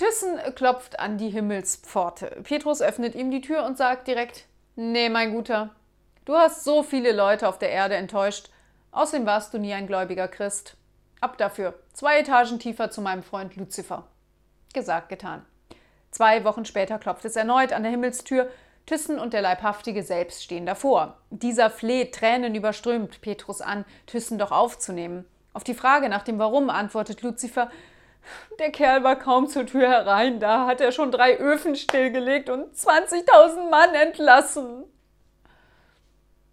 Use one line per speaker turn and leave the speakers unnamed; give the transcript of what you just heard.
Thyssen klopft an die Himmelspforte. Petrus öffnet ihm die Tür und sagt direkt, nee, mein Guter, du hast so viele Leute auf der Erde enttäuscht, außerdem warst du nie ein gläubiger Christ. Ab dafür, zwei Etagen tiefer zu meinem Freund Luzifer. Gesagt, getan. Zwei Wochen später klopft es erneut an der Himmelstür. Thyssen und der Leibhaftige selbst stehen davor. Dieser fleht, Tränen überströmt, Petrus an, Thyssen doch aufzunehmen. Auf die Frage nach dem Warum antwortet Luzifer, der Kerl war kaum zur Tür herein, da hat er schon drei Öfen stillgelegt und 20.000 Mann entlassen.